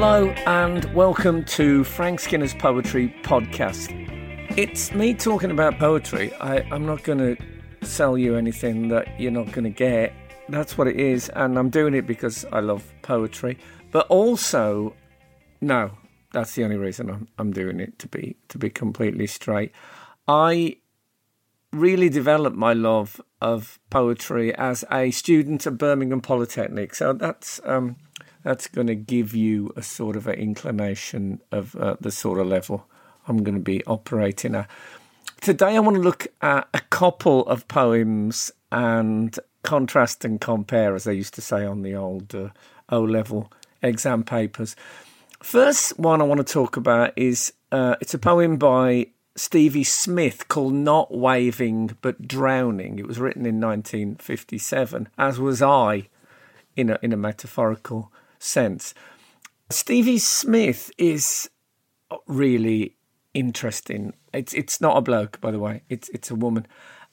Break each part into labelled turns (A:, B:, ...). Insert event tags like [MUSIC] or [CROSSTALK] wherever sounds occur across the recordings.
A: Hello and welcome to Frank Skinner's Poetry Podcast. It's me talking about poetry. I, I'm not going to sell you anything that you're not going to get. That's what it is, and I'm doing it because I love poetry. But also, no, that's the only reason I'm, I'm doing it. To be to be completely straight, I really developed my love of poetry as a student at Birmingham Polytechnic. So that's um, that's going to give you a sort of an inclination of uh, the sort of level I'm going to be operating at. Today, I want to look at a couple of poems and contrast and compare, as they used to say on the old uh, O level exam papers. First one I want to talk about is uh, it's a poem by Stevie Smith called Not Waving But Drowning. It was written in 1957, as was I, in a, in a metaphorical sense. Stevie Smith is really interesting. It's it's not a bloke, by the way. It's it's a woman,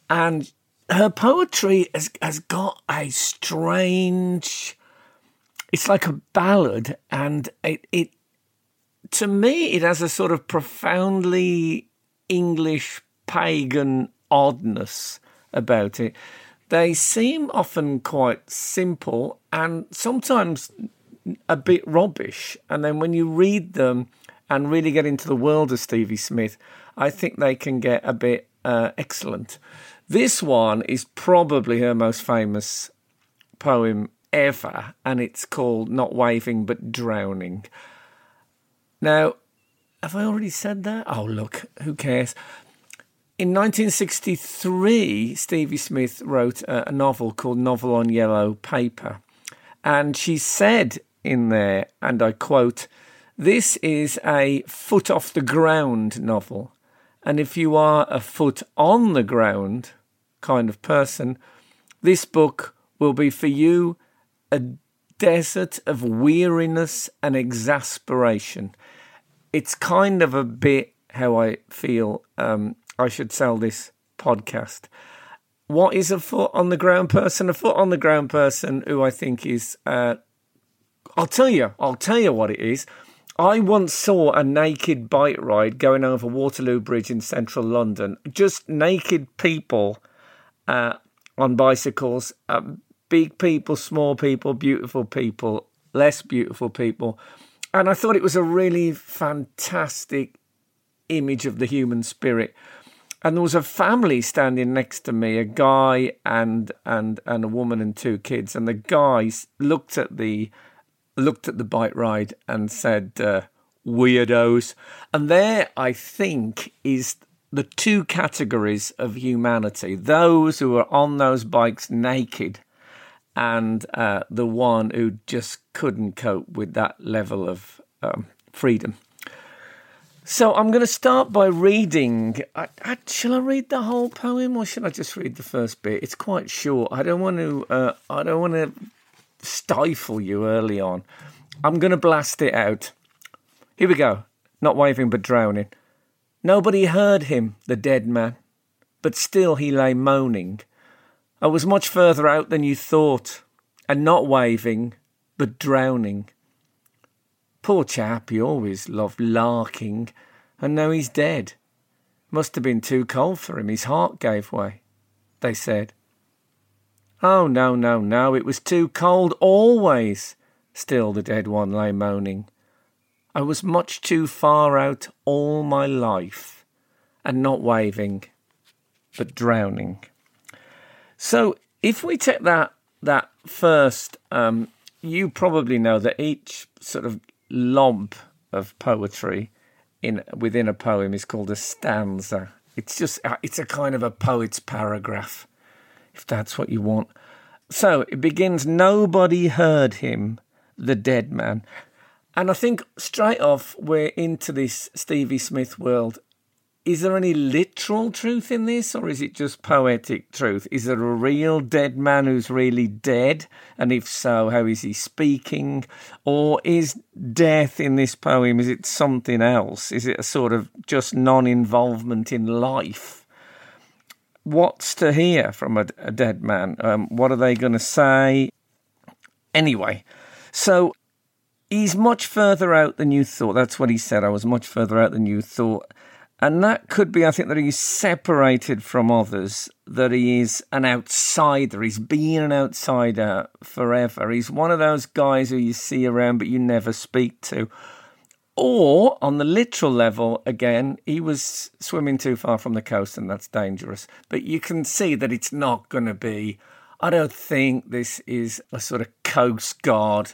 A: and her poetry has has got a strange. It's like a ballad, and it it to me it has a sort of profoundly English pagan oddness about it. They seem often quite simple and sometimes a bit rubbish. And then when you read them and really get into the world of Stevie Smith, I think they can get a bit uh, excellent. This one is probably her most famous poem ever, and it's called Not Waving but Drowning. Now, have I already said that? Oh, look, who cares? In 1963, Stevie Smith wrote a, a novel called Novel on Yellow Paper. And she said in there, and I quote, This is a foot off the ground novel. And if you are a foot on the ground kind of person, this book will be for you a desert of weariness and exasperation. It's kind of a bit how I feel um, I should sell this podcast. What is a foot on the ground person? A foot on the ground person who I think is uh, I'll tell you, I'll tell you what it is. I once saw a naked bike ride going over Waterloo Bridge in central London. Just naked people uh, on bicycles, uh, big people, small people, beautiful people, less beautiful people. And I thought it was a really fantastic image of the human spirit. And there was a family standing next to me, a guy and and and a woman and two kids. And the guys looked at the looked at the bike ride and said, uh, weirdos. And there, I think, is the two categories of humanity those who are on those bikes naked, and uh, the one who just couldn't cope with that level of um, freedom. So I'm going to start by reading. I, I, shall I read the whole poem, or should I just read the first bit? It's quite short. I don't want to. Uh, I don't want to stifle you early on. I'm going to blast it out. Here we go. Not waving but drowning. Nobody heard him, the dead man, but still he lay moaning. I was much further out than you thought, and not waving but drowning. Poor chap, he always loved larking, and now he's dead. Must have been too cold for him, his heart gave way, they said. Oh, no, no, no, it was too cold always. Still the dead one lay moaning. I was much too far out all my life, and not waving, but drowning. So if we take that that first, um, you probably know that each sort of lump of poetry in within a poem is called a stanza. It's just it's a kind of a poet's paragraph if that's what you want. So it begins Nobody heard him, the dead man. And I think straight off, we're into this Stevie Smith world. Is there any literal truth in this, or is it just poetic truth? Is there a real dead man who's really dead? And if so, how is he speaking? Or is death in this poem, is it something else? Is it a sort of just non involvement in life? What's to hear from a, a dead man? Um, what are they going to say? Anyway, so he's much further out than you thought. That's what he said. I was much further out than you thought. And that could be, I think, that he's separated from others, that he is an outsider. He's been an outsider forever. He's one of those guys who you see around but you never speak to. Or, on the literal level, again, he was swimming too far from the coast and that's dangerous. But you can see that it's not going to be. I don't think this is a sort of Coast Guard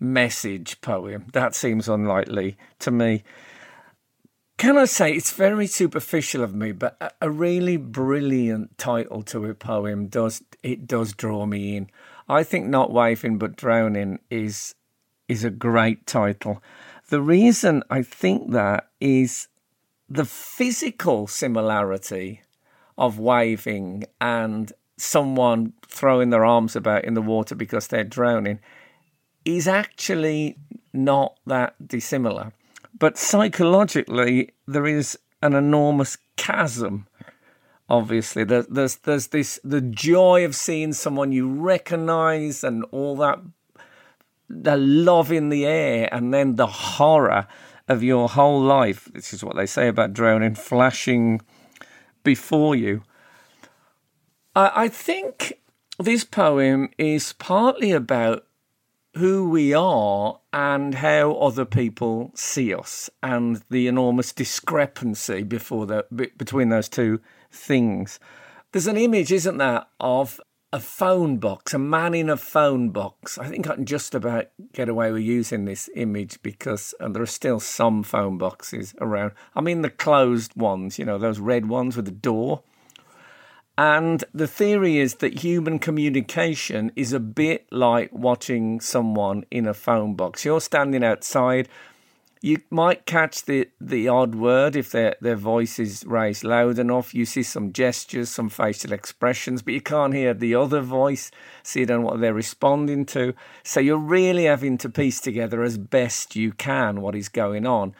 A: message poem. That seems unlikely to me. Can I say it's very superficial of me, but a really brilliant title to a poem does it does draw me in. I think not waving but drowning is is a great title. The reason I think that is the physical similarity of waving and someone throwing their arms about in the water because they're drowning is actually not that dissimilar. But psychologically, there is an enormous chasm. Obviously, there's, there's there's this the joy of seeing someone you recognise and all that, the love in the air, and then the horror of your whole life. This is what they say about drowning, flashing before you. I, I think this poem is partly about who we are and how other people see us, and the enormous discrepancy before the, between those two things. There's an image, isn't there, of a phone box, a man in a phone box. I think I can just about get away with using this image because there are still some phone boxes around. I mean, the closed ones, you know, those red ones with the door. And the theory is that human communication is a bit like watching someone in a phone box. You're standing outside, you might catch the, the odd word if their, their voice is raised loud enough. You see some gestures, some facial expressions, but you can't hear the other voice, see then what they're responding to. So you're really having to piece together as best you can what is going on.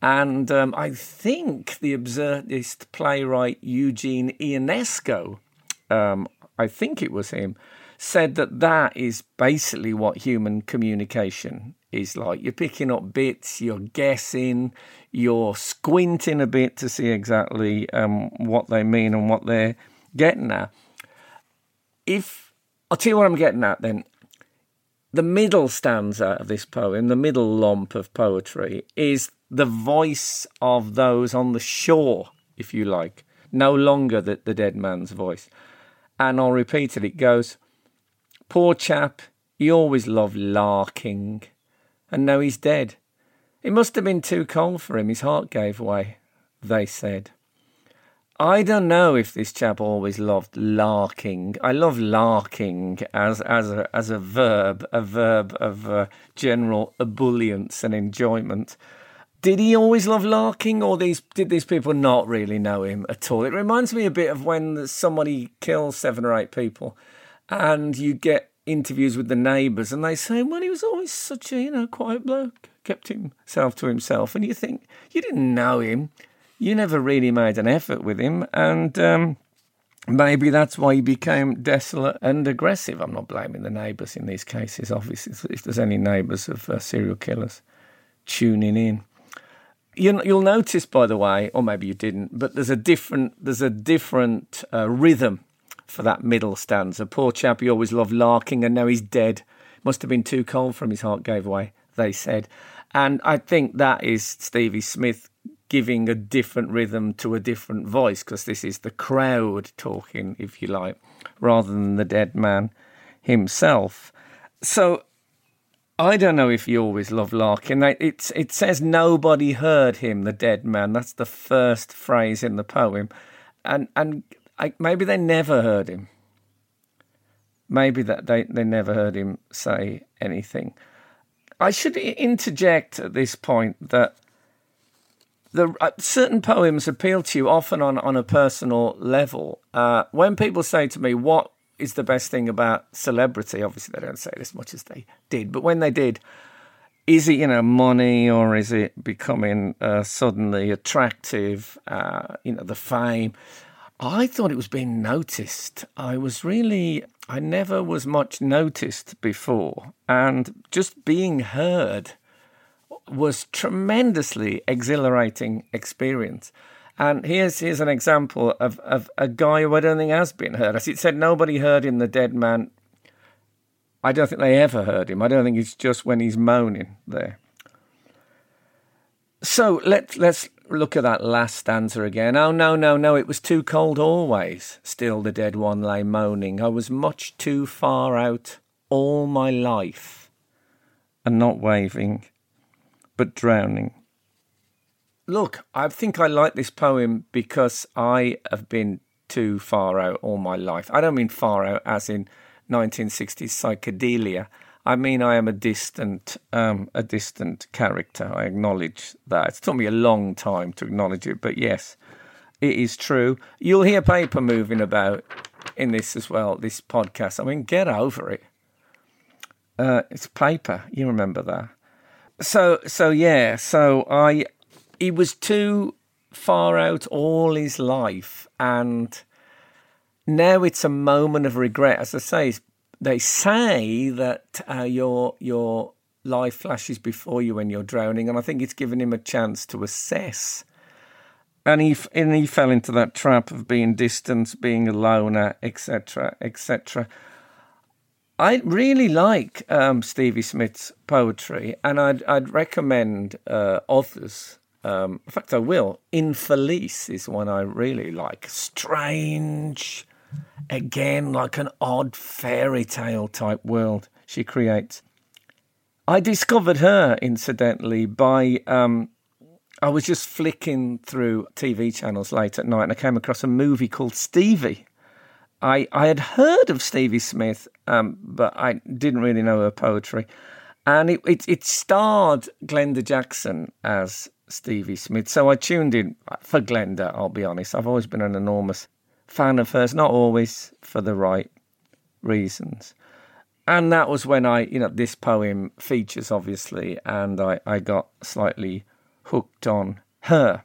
A: And um, I think the absurdist playwright Eugene Ionesco, um, I think it was him, said that that is basically what human communication is like. You're picking up bits, you're guessing, you're squinting a bit to see exactly um, what they mean and what they're getting at. If I'll tell you what I'm getting at then. The middle stanza of this poem, the middle lump of poetry, is the voice of those on the shore, if you like, no longer the, the dead man's voice. And I'll repeat it. It goes, Poor chap, he always loved larking, and now he's dead. It must have been too cold for him. His heart gave way, they said. I don't know if this chap always loved larking. I love larking as as a as a verb, a verb of uh, general ebullience and enjoyment did he always love larking, or these did these people not really know him at all? It reminds me a bit of when somebody kills seven or eight people, and you get interviews with the neighbours, and they say, "Well, he was always such a you know quiet bloke, kept himself to himself," and you think you didn't know him, you never really made an effort with him, and. Um, Maybe that's why he became desolate and aggressive. I'm not blaming the neighbours in these cases, obviously, if there's any neighbours of uh, serial killers tuning in. You, you'll notice, by the way, or maybe you didn't, but there's a different there's a different uh, rhythm for that middle stanza. Poor chap, he always loved larking, and now he's dead. Must have been too cold from. His heart gave way. They said, and I think that is Stevie Smith giving a different rhythm to a different voice because this is the crowd talking, if you like, rather than the dead man himself. So I don't know if you always love Larkin. It's, it says nobody heard him, the dead man. That's the first phrase in the poem. And, and I, maybe they never heard him. Maybe that they, they never heard him say anything. I should interject at this point that the uh, certain poems appeal to you often on, on a personal level. Uh, when people say to me, "What is the best thing about celebrity. Obviously, they don't say it as much as they did, but when they did, is it you know money or is it becoming uh, suddenly attractive? Uh, you know the fame. I thought it was being noticed. I was really, I never was much noticed before. And just being heard was tremendously exhilarating experience. And here's here's an example of, of a guy who I don't think has been heard. As it said, nobody heard him, the dead man. I don't think they ever heard him. I don't think it's just when he's moaning there. So let's let's look at that last stanza again. Oh no, no, no, it was too cold always. Still the dead one lay moaning. I was much too far out all my life. And not waving, but drowning. Look, I think I like this poem because I have been too far out all my life. I don't mean far out as in 1960s psychedelia. I mean, I am a distant, um, a distant character. I acknowledge that. It's took me a long time to acknowledge it, but yes, it is true. You'll hear paper moving about in this as well. This podcast. I mean, get over it. Uh, it's paper. You remember that. So, so yeah. So I, he was too far out all his life, and now it's a moment of regret. As I say, they say that uh, your your life flashes before you when you're drowning, and I think it's given him a chance to assess. And he and he fell into that trap of being distant, being a loner, etc., etc. I really like um, Stevie Smith's poetry, and I'd I'd recommend uh, others. Um, in fact, I will. Infelice is one I really like. Strange, Again, like an odd fairy tale type world she creates. I discovered her, incidentally, by um, I was just flicking through TV channels late at night and I came across a movie called Stevie. I, I had heard of Stevie Smith, um, but I didn't really know her poetry. And it, it, it starred Glenda Jackson as Stevie Smith. So I tuned in for Glenda, I'll be honest. I've always been an enormous fan of hers, not always for the right reasons. And that was when I, you know, this poem features obviously, and I, I got slightly hooked on her.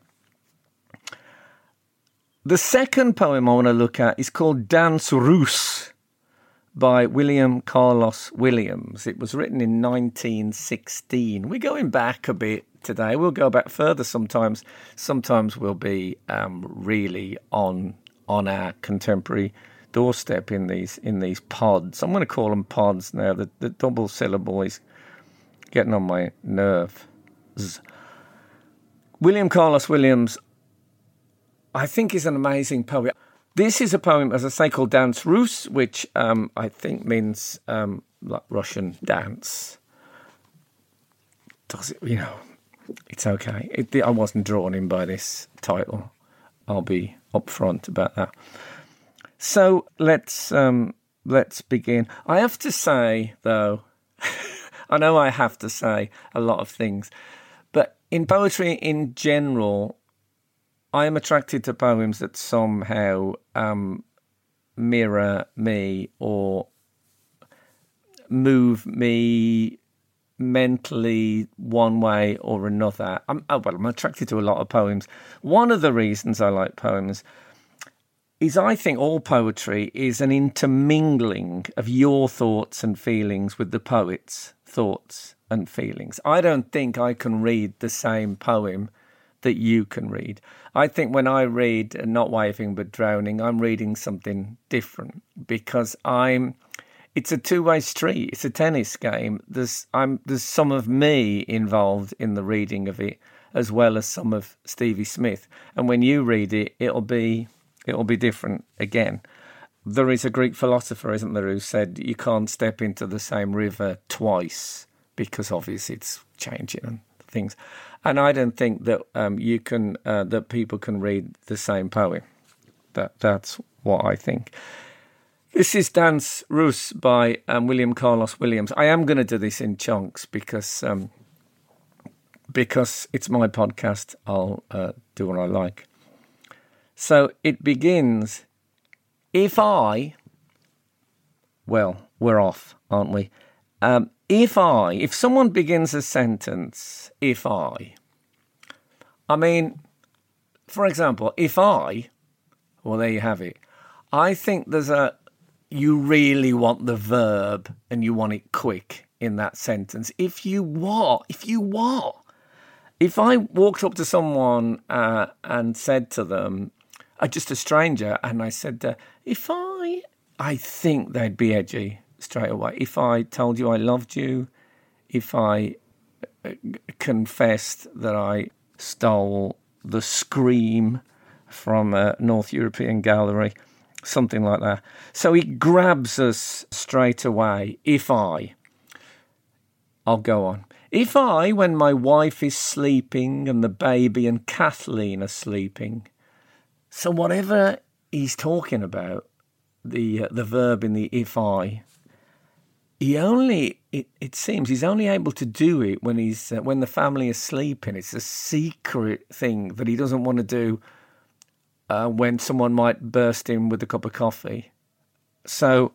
A: The second poem I want to look at is called Danse Russe by William Carlos Williams. It was written in 1916. We're going back a bit today. We'll go back further sometimes. Sometimes we'll be um, really on on our contemporary doorstep in these in these pods. I'm going to call them pods now. The the double syllable is getting on my nerves. William Carlos Williams, I think, is an amazing poet. This is a poem, as I say, called Danse Russe, which um, I think means um, like Russian dance. Does it? You know, it's okay. It, I wasn't drawn in by this title. I'll be upfront about that. So let's um, let's begin. I have to say, though, [LAUGHS] I know I have to say a lot of things, but in poetry in general, I am attracted to poems that somehow um, mirror me or move me mentally one way or another. I'm, oh, well, I'm attracted to a lot of poems. One of the reasons I like poems is I think all poetry is an intermingling of your thoughts and feelings with the poet's thoughts and feelings. I don't think I can read the same poem that you can read. I think when I read Not Waving but Drowning, I'm reading something different because I'm it's a two-way street. It's a tennis game. There's I'm there's some of me involved in the reading of it as well as some of Stevie Smith. And when you read it, it'll be it'll be different again. There is a Greek philosopher, isn't there, who said you can't step into the same river twice because obviously it's changing and things. And I don't think that um, you can uh, that people can read the same poem. That that's what I think. This is Danse Russe by um, William Carlos Williams. I am going to do this in chunks because um, because it's my podcast. I'll uh, do what I like. So it begins. If I, well, we're off, aren't we? Um, if I, if someone begins a sentence, if I, I mean, for example, if I Well, there you have it. I think there's a you really want the verb and you want it quick in that sentence. If you what? If you what? If I walked up to someone uh, and said to them, uh, just a stranger, and I said, uh, if I, I think they'd be edgy straight away. If I told you I loved you, if I uh, confessed that I stole the scream from a North European gallery, something like that. So he grabs us straight away. If I, I'll go on. If I, when my wife is sleeping and the baby and Kathleen are sleeping, so whatever he's talking about, the uh, the verb in the if I, he only it, it seems he's only able to do it when he's uh, when the family is sleeping. It's a secret thing that he doesn't want to do uh, when someone might burst in with a cup of coffee. So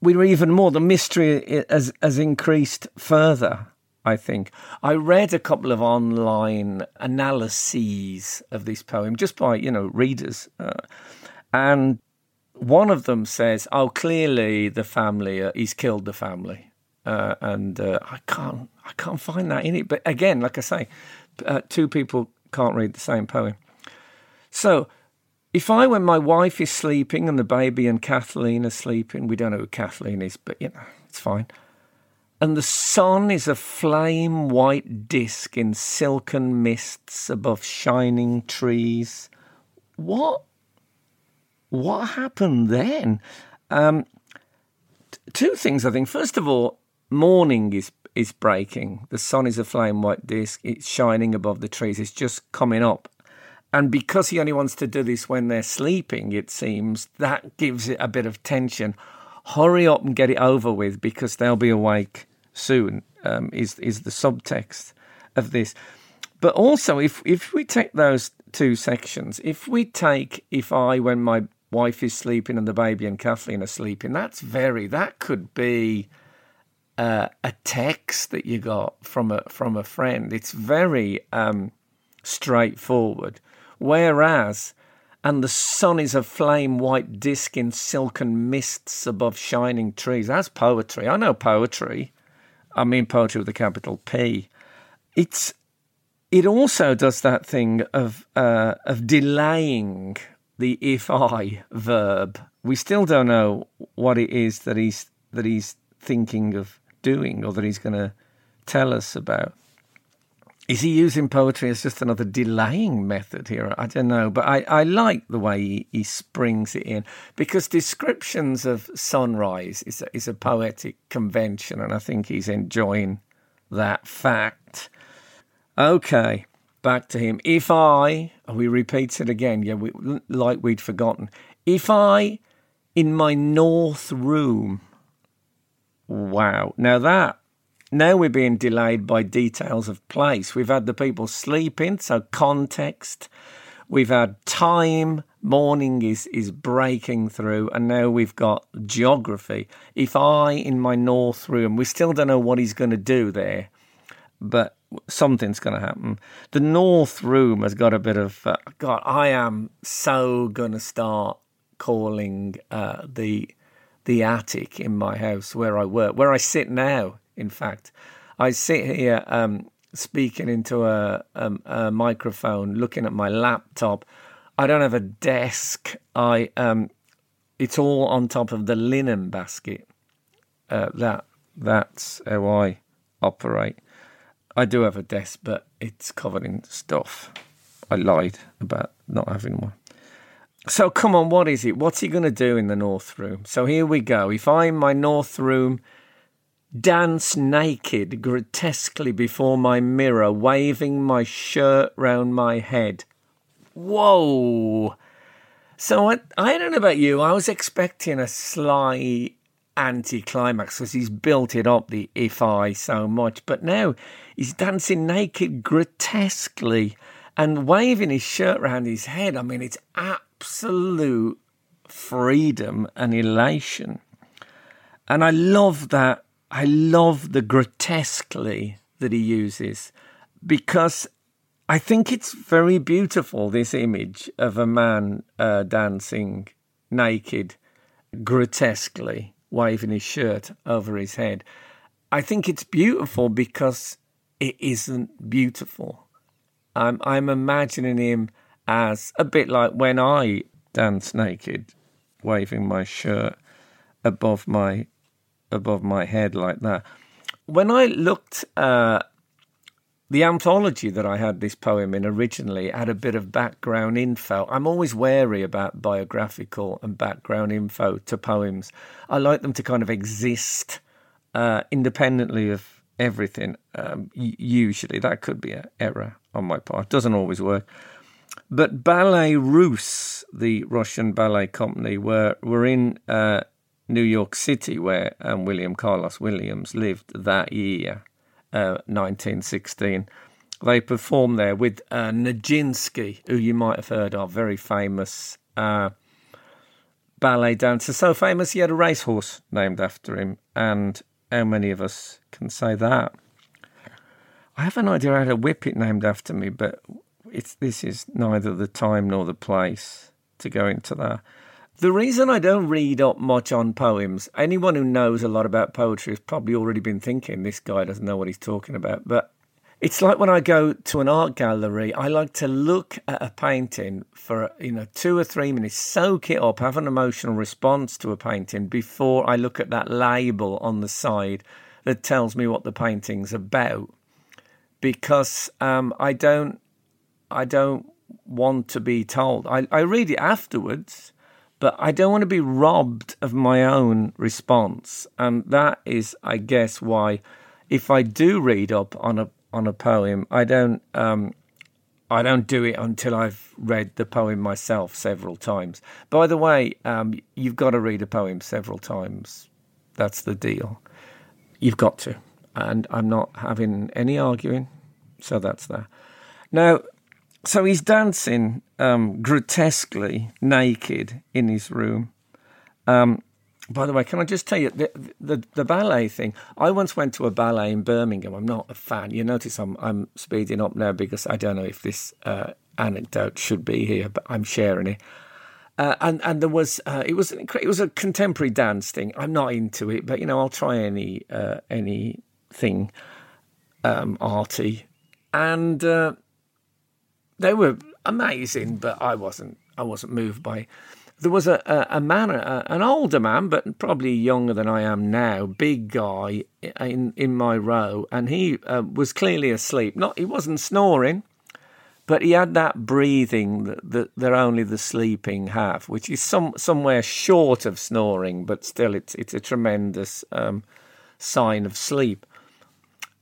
A: we were even more. The mystery has has increased further. I think I read a couple of online analyses of this poem just by you know readers, uh, and one of them says, "Oh, clearly the family uh, he's killed the family," uh, and uh, I can't I can't find that in it. But again, like I say, uh, two people can't read the same poem. So, if I, when my wife is sleeping and the baby and Kathleen are sleeping, we don't know who Kathleen is, but you know, it's fine. And the sun is a flame white disk in silken mists above shining trees. What? What happened then? Um, t- two things, I think. First of all, morning is is breaking. The sun is a flame white disk. It's shining above the trees. It's just coming up. And because he only wants to do this when they're sleeping, it seems, that gives it a bit of tension. Hurry up and get it over with because they'll be awake soon, um, is, is the subtext of this. But also, if, if we take those two sections, if we take if I, when my wife is sleeping and the baby and Kathleen are sleeping, that's very, that could be uh, a text that you got from a, from a friend. It's very um, straightforward. Whereas, and the sun is a flame white disk in silken mists above shining trees. That's poetry. I know poetry. I mean poetry with a capital P. It's it also does that thing of uh, of delaying the if I verb. We still don't know what it is that he's that he's thinking of doing or that he's going to tell us about. Is he using poetry as just another delaying method here? I don't know, but I, I like the way he, he springs it in because descriptions of sunrise is a, is a poetic convention, and I think he's enjoying that fact. Okay, back to him. If I, oh, we repeats it again, yeah, we, like we'd forgotten. If I, in my north room, wow, now that now we're being delayed by details of place. We've had the people sleeping, so context. We've had time, morning is, is breaking through, and now we've got geography. If I, in my north room, we still don't know what he's going to do there, but something's going to happen. The north room has got a bit of, uh, God, I am so going to start calling uh, the the attic in my house where I work, where I sit now in fact. I sit here um, speaking into a, a, a, microphone, looking at my laptop. I don't have a desk. I um, it's all on top of the linen basket. Uh, that that's how I operate. I do have a desk, but it's covered in stuff. I lied about not having one. So come on, what is it? What's he going to do in the north room? So here we go. If I'm my north room dance naked grotesquely before my mirror, waving my shirt round my head. Whoa! So I, I don't know about you, I was expecting a sly anticlimax because he's built it up, the if I, so much. But now he's dancing naked grotesquely and waving his shirt round his head. I mean, it's absolute freedom and elation. And I love that I love the grotesquely that he uses because I think it's very beautiful, this image of a man uh, dancing naked, grotesquely, waving his shirt over his head. I think it's beautiful because it isn't beautiful. I'm, I'm imagining him as a bit like when I dance naked, waving my shirt above my above my head like that. When I looked uh, the anthology that I had this poem in originally had a bit of background info. I'm always wary about biographical and background info to poems. I like them to kind of exist uh, independently of everything. Um, usually, that could be an error on my part. Doesn't always work. But Ballet Russe, the Russian ballet company, were were in uh, New York City, where um, William Carlos Williams lived that year 1916. Uh, they performed there with uh, Nijinsky, who you might have heard of, very famous uh, ballet dancer. So famous he had a racehorse named after him. And how many of us can say that? I have an idea I had a whippet named after me, but it's this is neither the time nor the place to go into that. The reason I don't read up much on poems, anyone who knows a lot about poetry has probably already been thinking this guy doesn't know what he's talking about. But it's like when I go to an art gallery, I like to look at a painting for you know two or three minutes, soak it up, have an emotional response to a painting before I look at that label on the side that tells me what the painting's about. Because um, I don't, I don't want to be told. I, I read it afterwards but I don't want to be robbed of my own response. And that is, I guess, why if I do read up on a on a poem, I don't um, I don't do it until I've read the poem myself several times. By the way, um, you've got to read a poem several times. That's the deal. You've got to, and I'm not having any arguing. So that's that. Now, so he's dancing um, grotesquely naked in his room. Um, by the way, can I just tell you the, the, the ballet thing? I once went to a ballet in Birmingham. I'm not a fan. You notice I'm I'm speeding up now because I don't know if this uh, anecdote should be here, but I'm sharing it. Uh, and and there was uh, it was it was a contemporary dance thing. I'm not into it, but you know I'll try any uh, anything um, arty. And uh, they were amazing, but I wasn't. I wasn't moved by. There was a, a, a man, a, an older man, but probably younger than I am now, big guy in in my row, and he uh, was clearly asleep. Not he wasn't snoring, but he had that breathing that, that, that only the sleeping have, which is some somewhere short of snoring, but still it's it's a tremendous um, sign of sleep.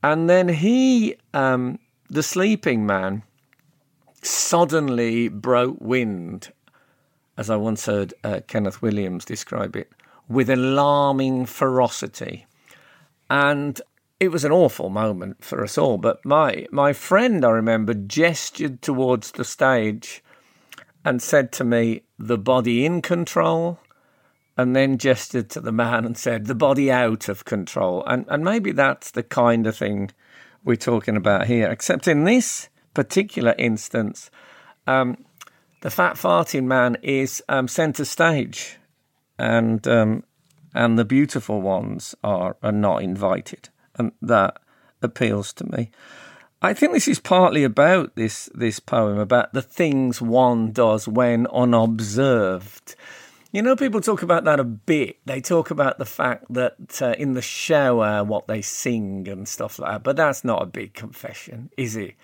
A: And then he, um, the sleeping man, suddenly broke wind, as I once heard uh, Kenneth Williams describe it, with alarming ferocity. And it was an awful moment for us all. But my, my friend, I remember, gestured towards the stage and said to me, The body in control. And then gestured to the man and said, The body out of control. And, and maybe that's the kind of thing we're talking about here. Except in this particular instance, um, the fat farting man is um, centre stage, and um, and the beautiful ones are are not invited, and that appeals to me. I think this is partly about this this poem about the things one does when unobserved. You know, people talk about that a bit. They talk about the fact that uh, in the shower, what they sing and stuff like that. But that's not a big confession, is it?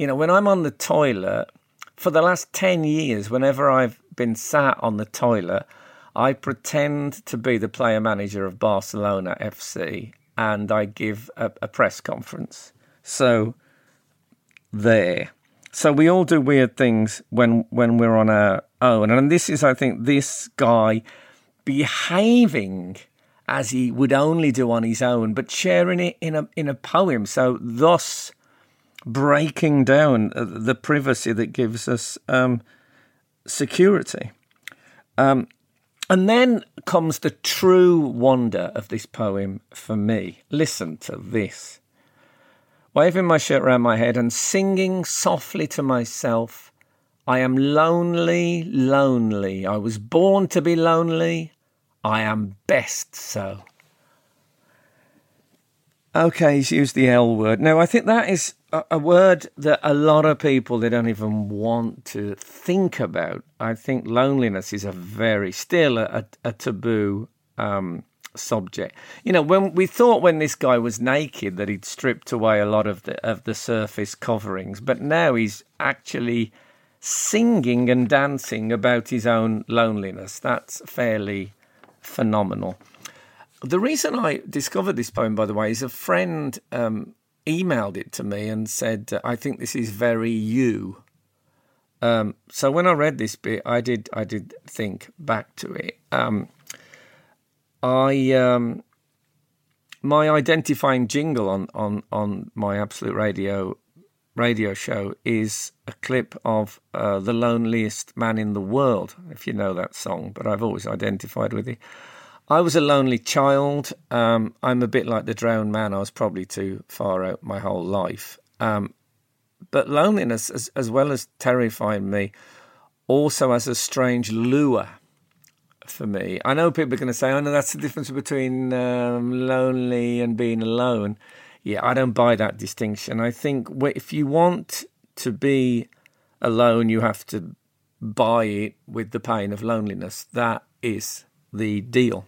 A: You know, when I'm on the toilet, for the last 10 years, whenever I've been sat on the toilet, I pretend to be the player manager of Barcelona FC and I give a, a press conference. So, there. So we all do weird things when when we're on our own, and this is, I think, this guy behaving as he would only do on his own, but sharing it in a in a poem. So thus breaking down uh, the privacy that gives us um, security. Um, and then comes the true wonder of this poem for me. Listen to this. waving my shirt around my head and singing softly to myself, I am lonely, lonely. I was born to be lonely. I am best so. Okay, he's used the L word. Now, I think that is a, a, word that a lot of people they don't even want to think about. I think loneliness is a very still a, a taboo um, subject. You know, when we thought when this guy was naked that he'd stripped away a lot of the of the surface coverings, but now he's actually singing and dancing about his own loneliness. That's fairly phenomenal. The reason I discovered this poem, by the way, is a friend um, emailed it to me and said, "I think this is very you." Um, so when I read this bit, I did I did think back to it. Um, I um, my identifying jingle on on on my Absolute Radio radio show is a clip of uh, the loneliest man in the world, if you know that song. But I've always identified with it. I was a lonely child. Um, I'm a bit like the drowned man. I was probably too far out my whole life. Um, but loneliness, as, as well as terrifying me, also has a strange lure for me. I know people are going to say, "Oh no, that's the difference between um, lonely and being alone." Yeah, I don't buy that distinction. I think if you want to be alone, you have to buy it with the pain of loneliness. That is the deal.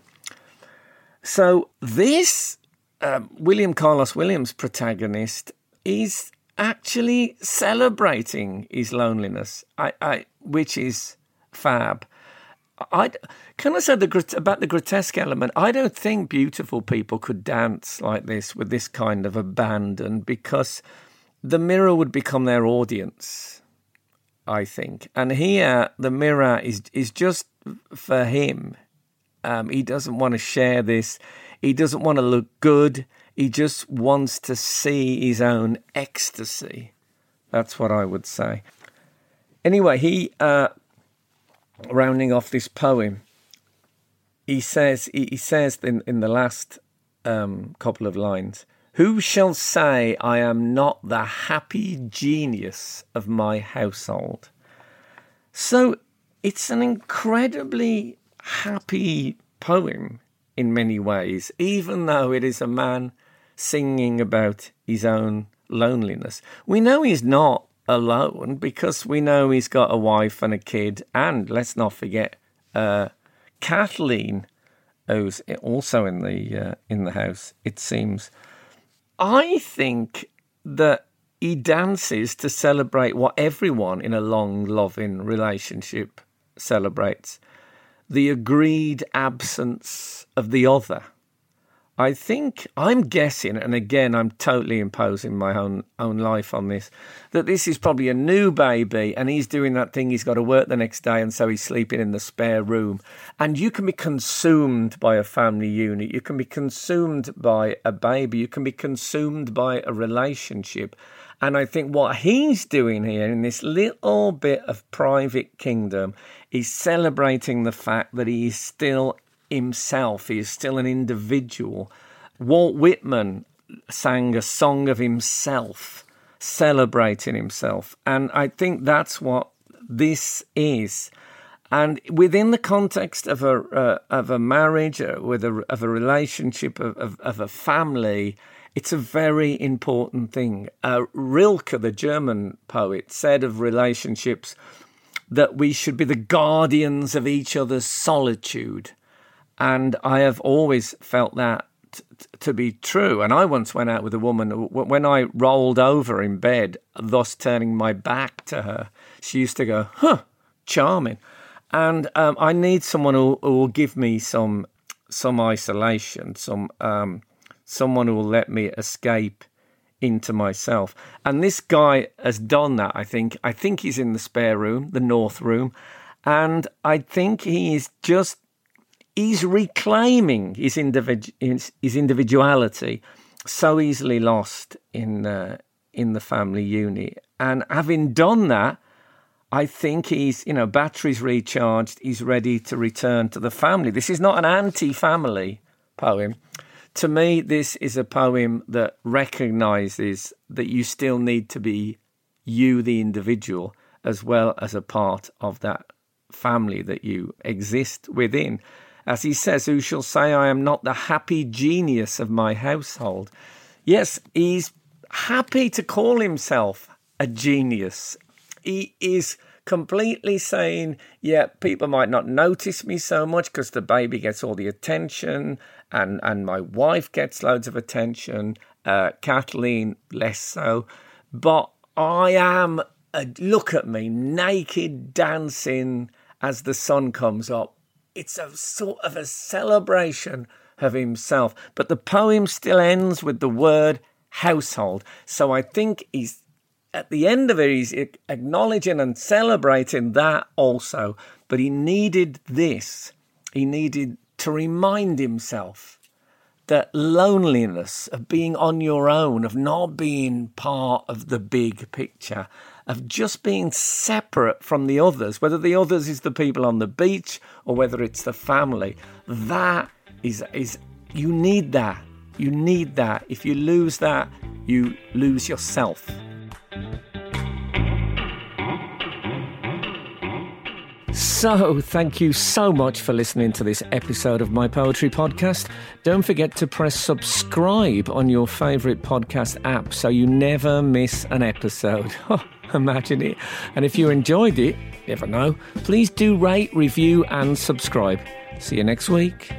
A: So this um, William Carlos Williams protagonist is actually celebrating his loneliness, I, I, which is fab. I can I say the, about the grotesque element. I don't think beautiful people could dance like this with this kind of abandon because the mirror would become their audience. I think, and here the mirror is is just for him. Um, he doesn't want to share this. He doesn't want to look good. He just wants to see his own ecstasy. That's what I would say. Anyway, he, uh, rounding off this poem, he says, he, he says in, in the last um, couple of lines, Who shall say I am not the happy genius of my household? So it's an incredibly happy poem in many ways, even though it is a man singing about his own loneliness. We know he's not alone because we know he's got a wife and a kid, and let's not forget uh, Kathleen, who's also in the uh, in the house. It seems. I think that he dances to celebrate what everyone in a long, loving relationship celebrates the agreed absence of the other. I think I'm guessing, and again, I'm totally imposing my own own life on this, that this is probably a new baby, and he's doing that thing. He's got to work the next day, and so he's sleeping in the spare room. And you can be consumed by a family unit. You can be consumed by a baby. You can be consumed by a relationship. And I think what he's doing here in this little bit of private kingdom is celebrating the fact that he is still himself, he is still an individual. Walt Whitman sang a song of himself, celebrating himself. And I think that's what this is. And within the context of a uh, of a marriage, uh, with a of a relationship, of, of, of a family, it's a very important thing. Uh, Rilke, the German poet, said of relationships that we should be the guardians of each other's solitude. And I have always felt that t- to be true. And I once went out with a woman, when I rolled over in bed, thus turning my back to her, she used to go, huh, charming. And um, I need someone who, who, will give me some some isolation, some um, someone who will let me escape into myself. And this guy has done that, I think. I think he's in the spare room, the north room, and I think he is just he's reclaiming his, his, his individuality so easily lost in uh, in the family unit. And having done that, I think he's, you know, batteries recharged, he's ready to return to the family. This is not an anti family poem. To me, this is a poem that recognizes that you still need to be you, the individual, as well as a part of that family that you exist within. As he says, Who shall say I am not the happy genius of my household? Yes, he's happy to call himself a genius. He is completely saying, yeah, people might not notice me so much because the baby gets all the attention and, and my wife gets loads of attention, uh, Kathleen less so. But I am, a, look at me, naked dancing as the sun comes up. It's a sort of a celebration of himself. But the poem still ends with the word household. So I think he's at the end of it, he's acknowledging and celebrating that also. But he needed this. He needed to remind himself that loneliness of being on your own, of not being part of the big picture, of just being separate from the others, whether the others is the people on the beach or whether it's the family, that is is you need that. You need that. If you lose that, you lose yourself. So, thank you so much for listening to this episode of my poetry podcast. Don't forget to press subscribe on your favourite podcast app so you never miss an episode. [LAUGHS] Oh, imagine it. And if you enjoyed it, never know, please do rate, review, and subscribe. See you next week.